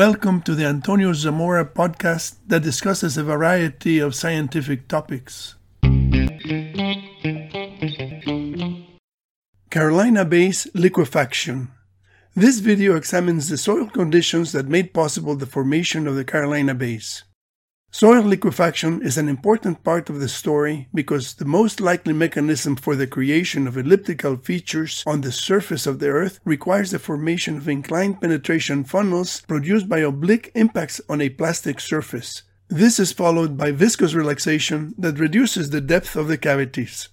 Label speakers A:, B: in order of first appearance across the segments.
A: Welcome to the Antonio Zamora podcast that discusses a variety of scientific topics. Carolina Bays liquefaction. This video examines the soil conditions that made possible the formation of the Carolina Bays. Soil liquefaction is an important part of the story because the most likely mechanism for the creation of elliptical features on the surface of the Earth requires the formation of inclined penetration funnels produced by oblique impacts on a plastic surface. This is followed by viscous relaxation that reduces the depth of the cavities.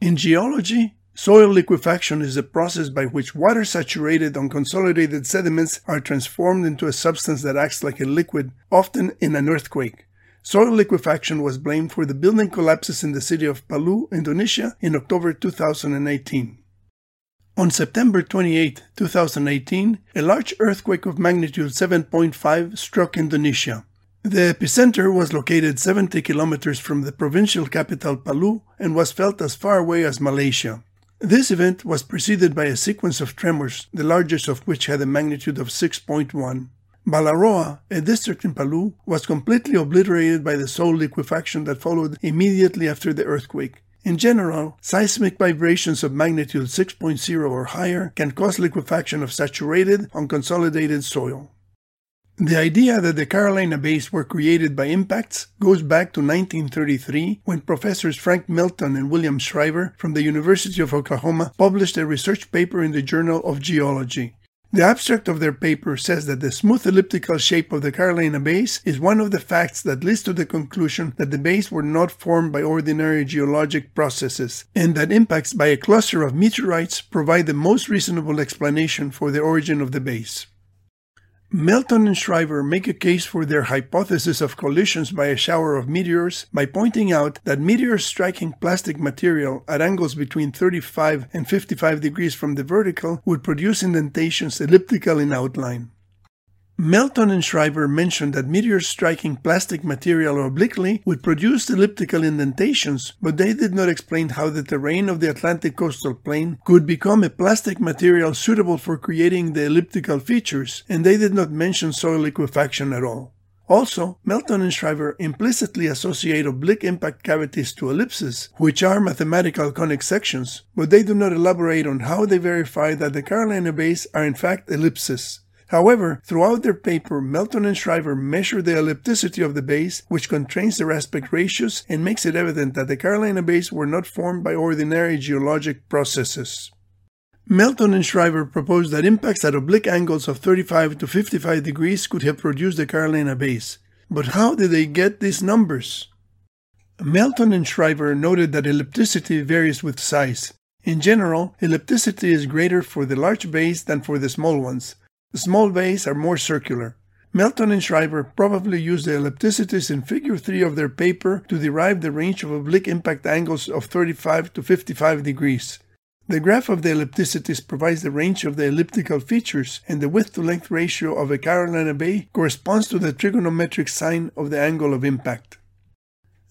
A: In geology, Soil liquefaction is the process by which water saturated unconsolidated sediments are transformed into a substance that acts like a liquid, often in an earthquake. Soil liquefaction was blamed for the building collapses in the city of Palu, Indonesia, in October 2018. On September 28, 2018, a large earthquake of magnitude 7.5 struck Indonesia. The epicenter was located 70 kilometers from the provincial capital Palu and was felt as far away as Malaysia. This event was preceded by a sequence of tremors, the largest of which had a magnitude of 6.1. Balaroa, a district in Palu, was completely obliterated by the soil liquefaction that followed immediately after the earthquake. In general, seismic vibrations of magnitude 6.0 or higher can cause liquefaction of saturated, unconsolidated soil. The idea that the Carolina Bays were created by impacts goes back to 1933 when professors Frank Melton and William Shriver from the University of Oklahoma published a research paper in the Journal of Geology. The abstract of their paper says that the smooth elliptical shape of the Carolina Bays is one of the facts that leads to the conclusion that the bays were not formed by ordinary geologic processes, and that impacts by a cluster of meteorites provide the most reasonable explanation for the origin of the bays. Melton and Shriver make a case for their hypothesis of collisions by a shower of meteors by pointing out that meteors striking plastic material at angles between 35 and 55 degrees from the vertical would produce indentations elliptical in outline. Melton and Shriver mentioned that meteors striking plastic material obliquely would produce elliptical indentations, but they did not explain how the terrain of the Atlantic coastal plain could become a plastic material suitable for creating the elliptical features, and they did not mention soil liquefaction at all. Also, Melton and Shriver implicitly associate oblique impact cavities to ellipses, which are mathematical conic sections, but they do not elaborate on how they verify that the Carolina bays are in fact ellipses. However, throughout their paper, Melton and Shriver measure the ellipticity of the bays, which constrains their aspect ratios and makes it evident that the Carolina bays were not formed by ordinary geologic processes. Melton and Shriver proposed that impacts at oblique angles of 35 to 55 degrees could have produced the Carolina bays. But how did they get these numbers? Melton and Shriver noted that ellipticity varies with size. In general, ellipticity is greater for the large bays than for the small ones, small bays are more circular. Melton and Shriver probably used the ellipticities in figure 3 of their paper to derive the range of oblique impact angles of 35 to 55 degrees. The graph of the ellipticities provides the range of the elliptical features, and the width to length ratio of a Carolina Bay corresponds to the trigonometric sine of the angle of impact.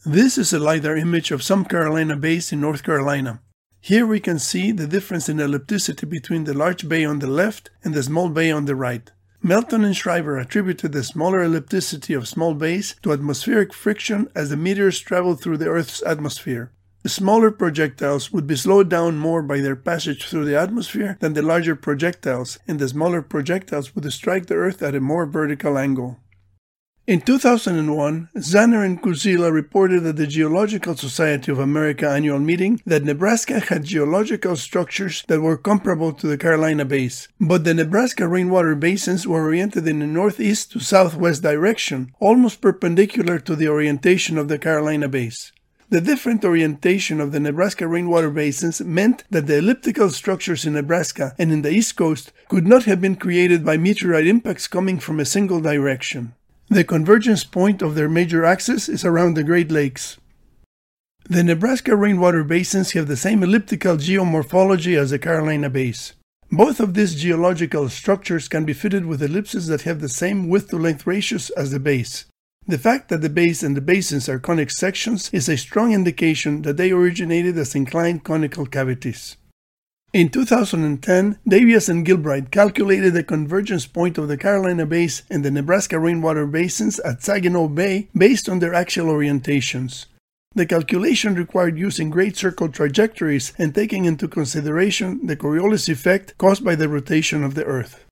A: This is a LiDAR image of some Carolina bays in North Carolina. Here we can see the difference in ellipticity between the large bay on the left and the small bay on the right. Melton and Shriver attributed the smaller ellipticity of small bays to atmospheric friction as the meteors traveled through the Earth's atmosphere. The smaller projectiles would be slowed down more by their passage through the atmosphere than the larger projectiles, and the smaller projectiles would strike the Earth at a more vertical angle. In 2001, Zanner and Kuzila reported at the Geological Society of America annual meeting that Nebraska had geological structures that were comparable to the Carolina Bays, but the Nebraska rainwater basins were oriented in a northeast to southwest direction, almost perpendicular to the orientation of the Carolina Bays. The different orientation of the Nebraska rainwater basins meant that the elliptical structures in Nebraska and in the East Coast could not have been created by meteorite impacts coming from a single direction. The convergence point of their major axis is around the Great Lakes. The Nebraska rainwater basins have the same elliptical geomorphology as the Carolina Bays. Both of these geological structures can be fitted with ellipses that have the same width to length ratios as the bays. The fact that the bays and the basins are conic sections is a strong indication that they originated as inclined conical cavities. In 2010, Davias and Gilbride calculated the convergence point of the Carolina Bays and the Nebraska rainwater basins at Saginaw Bay based on their axial orientations. The calculation required using great circle trajectories and taking into consideration the Coriolis effect caused by the rotation of the Earth.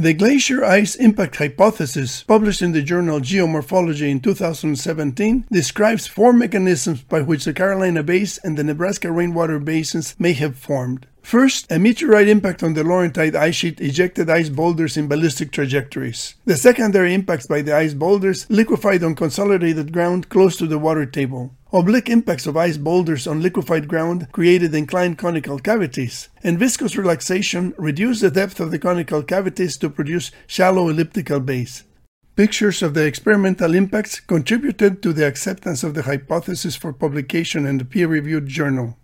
A: The glacier ice impact hypothesis, published in the journal Geomorphology in 2017, describes four mechanisms by which the Carolina Basin and the Nebraska rainwater basins may have formed. First, a meteorite impact on the Laurentide ice sheet ejected ice boulders in ballistic trajectories. The secondary impacts by the ice boulders liquefied on consolidated ground close to the water table. Oblique impacts of ice boulders on liquefied ground created inclined conical cavities, and viscous relaxation reduced the depth of the conical cavities to produce shallow elliptical bays. Pictures of the experimental impacts contributed to the acceptance of the hypothesis for publication in the peer-reviewed journal.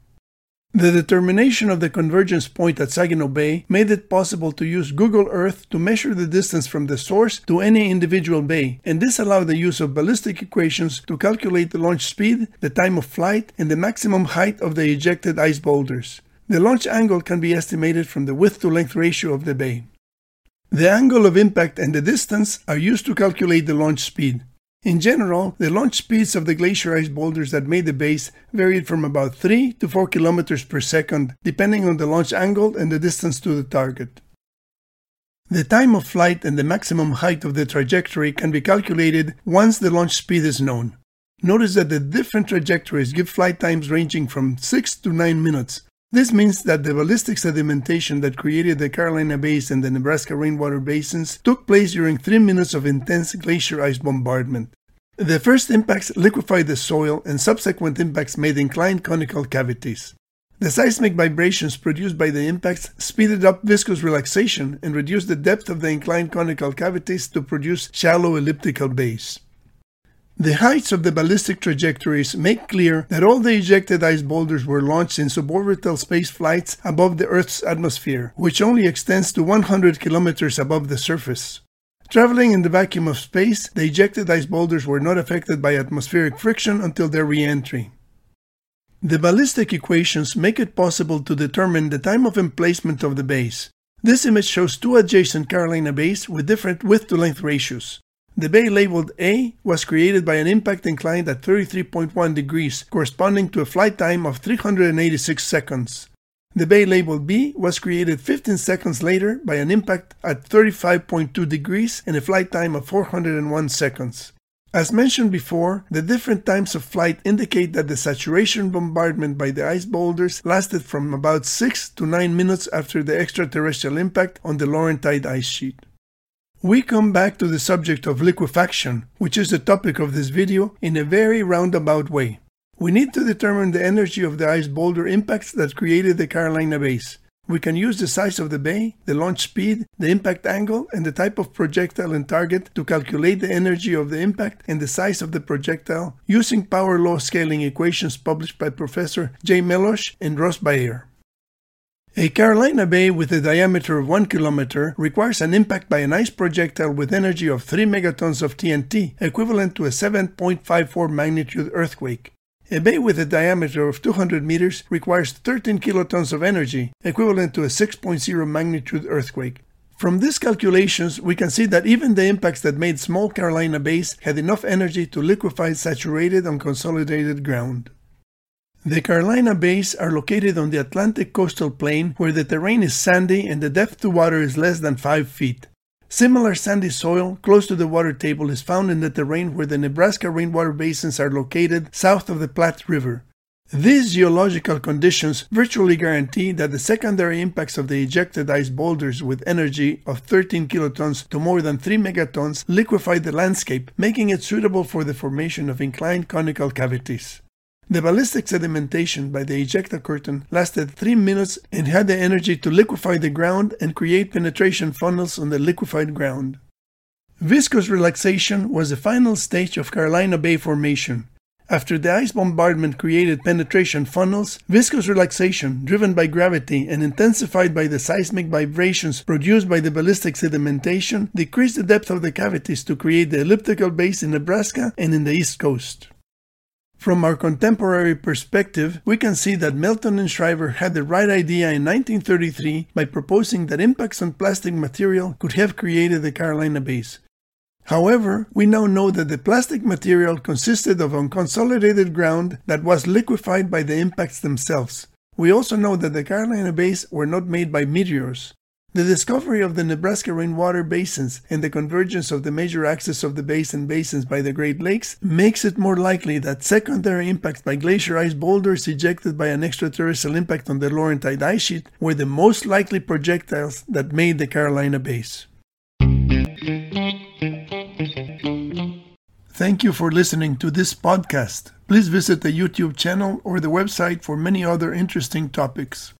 A: The determination of the convergence point at Saginaw Bay made it possible to use Google Earth to measure the distance from the source to any individual bay, and this allowed the use of ballistic equations to calculate the launch speed, the time of flight, and the maximum height of the ejected ice boulders. The launch angle can be estimated from the width to length ratio of the bay. The angle of impact and the distance are used to calculate the launch speed. In general, the launch speeds of the glacier ice boulders that made the base varied from about 3 to 4 kilometers per second, depending on the launch angle and the distance to the target. The time of flight and the maximum height of the trajectory can be calculated once the launch speed is known. Notice that the different trajectories give flight times ranging from 6 to 9 minutes. This means that the ballistic sedimentation that created the Carolina Bays and the Nebraska rainwater basins took place during 3 minutes of intense glacier ice bombardment. The first impacts liquefied the soil, and subsequent impacts made inclined conical cavities. The seismic vibrations produced by the impacts speeded up viscous relaxation and reduced the depth of the inclined conical cavities to produce shallow elliptical bays. The heights of the ballistic trajectories make clear that all the ejected ice boulders were launched in suborbital space flights above the Earth's atmosphere, which only extends to 100 kilometers above the surface. Traveling in the vacuum of space, the ejected ice boulders were not affected by atmospheric friction until their re-entry. The ballistic equations make it possible to determine the time of emplacement of the bays. This image shows two adjacent Carolina bays with different width-to-length ratios. The bay labeled A was created by an impact inclined at 33.1 degrees, corresponding to a flight time of 386 seconds. The bay labeled B was created 15 seconds later by an impact at 35.2 degrees and a flight time of 401 seconds. As mentioned before, the different times of flight indicate that the saturation bombardment by the ice boulders lasted from about 6 to 9 minutes after the extraterrestrial impact on the Laurentide ice sheet. We come back to the subject of liquefaction, which is the topic of this video, in a very roundabout way. We need to determine the energy of the ice boulder impacts that created the Carolina bays. We can use the size of the bay, the launch speed, the impact angle, and the type of projectile and target to calculate the energy of the impact and the size of the projectile using power law scaling equations published by Professor J. Melosh and Ross Beyer. A Carolina bay with a diameter of 1 kilometer requires an impact by an ice projectile with energy of 3 megatons of TNT, equivalent to a 7.54 magnitude earthquake. A bay with a diameter of 200 meters requires 13 kilotons of energy, equivalent to a 6.0 magnitude earthquake. From these calculations, we can see that even the impacts that made small Carolina bays had enough energy to liquefy saturated and consolidated ground. The Carolina bays are located on the Atlantic coastal plain where the terrain is sandy and the depth to water is less than 5 feet. Similar sandy soil close to the water table is found in the terrain where the Nebraska rainwater basins are located south of the Platte River. These geological conditions virtually guarantee that the secondary impacts of the ejected ice boulders with energy of 13 kilotons to more than 3 megatons liquefy the landscape, making it suitable for the formation of inclined conical cavities. The ballistic sedimentation by the ejecta curtain lasted 3 minutes and had the energy to liquefy the ground and create penetration funnels on the liquefied ground. Viscous relaxation was the final stage of Carolina Bay formation. After the ice bombardment created penetration funnels, viscous relaxation, driven by gravity and intensified by the seismic vibrations produced by the ballistic sedimentation, decreased the depth of the cavities to create the elliptical bays in Nebraska and in the East Coast. From our contemporary perspective, we can see that Melton and Shriver had the right idea in 1933 by proposing that impacts on plastic material could have created the Carolina bays. However, we now know that the plastic material consisted of unconsolidated ground that was liquefied by the impacts themselves. We also know that the Carolina bays were not made by meteors. The discovery of the Nebraska rainwater basins and the convergence of the major axes of the basin basins by the Great Lakes makes it more likely that secondary impacts by glacier ice boulders ejected by an extraterrestrial impact on the Laurentide ice sheet were the most likely projectiles that made the Carolina bays. Thank you for listening to this podcast. Please visit the YouTube channel or the website for many other interesting topics.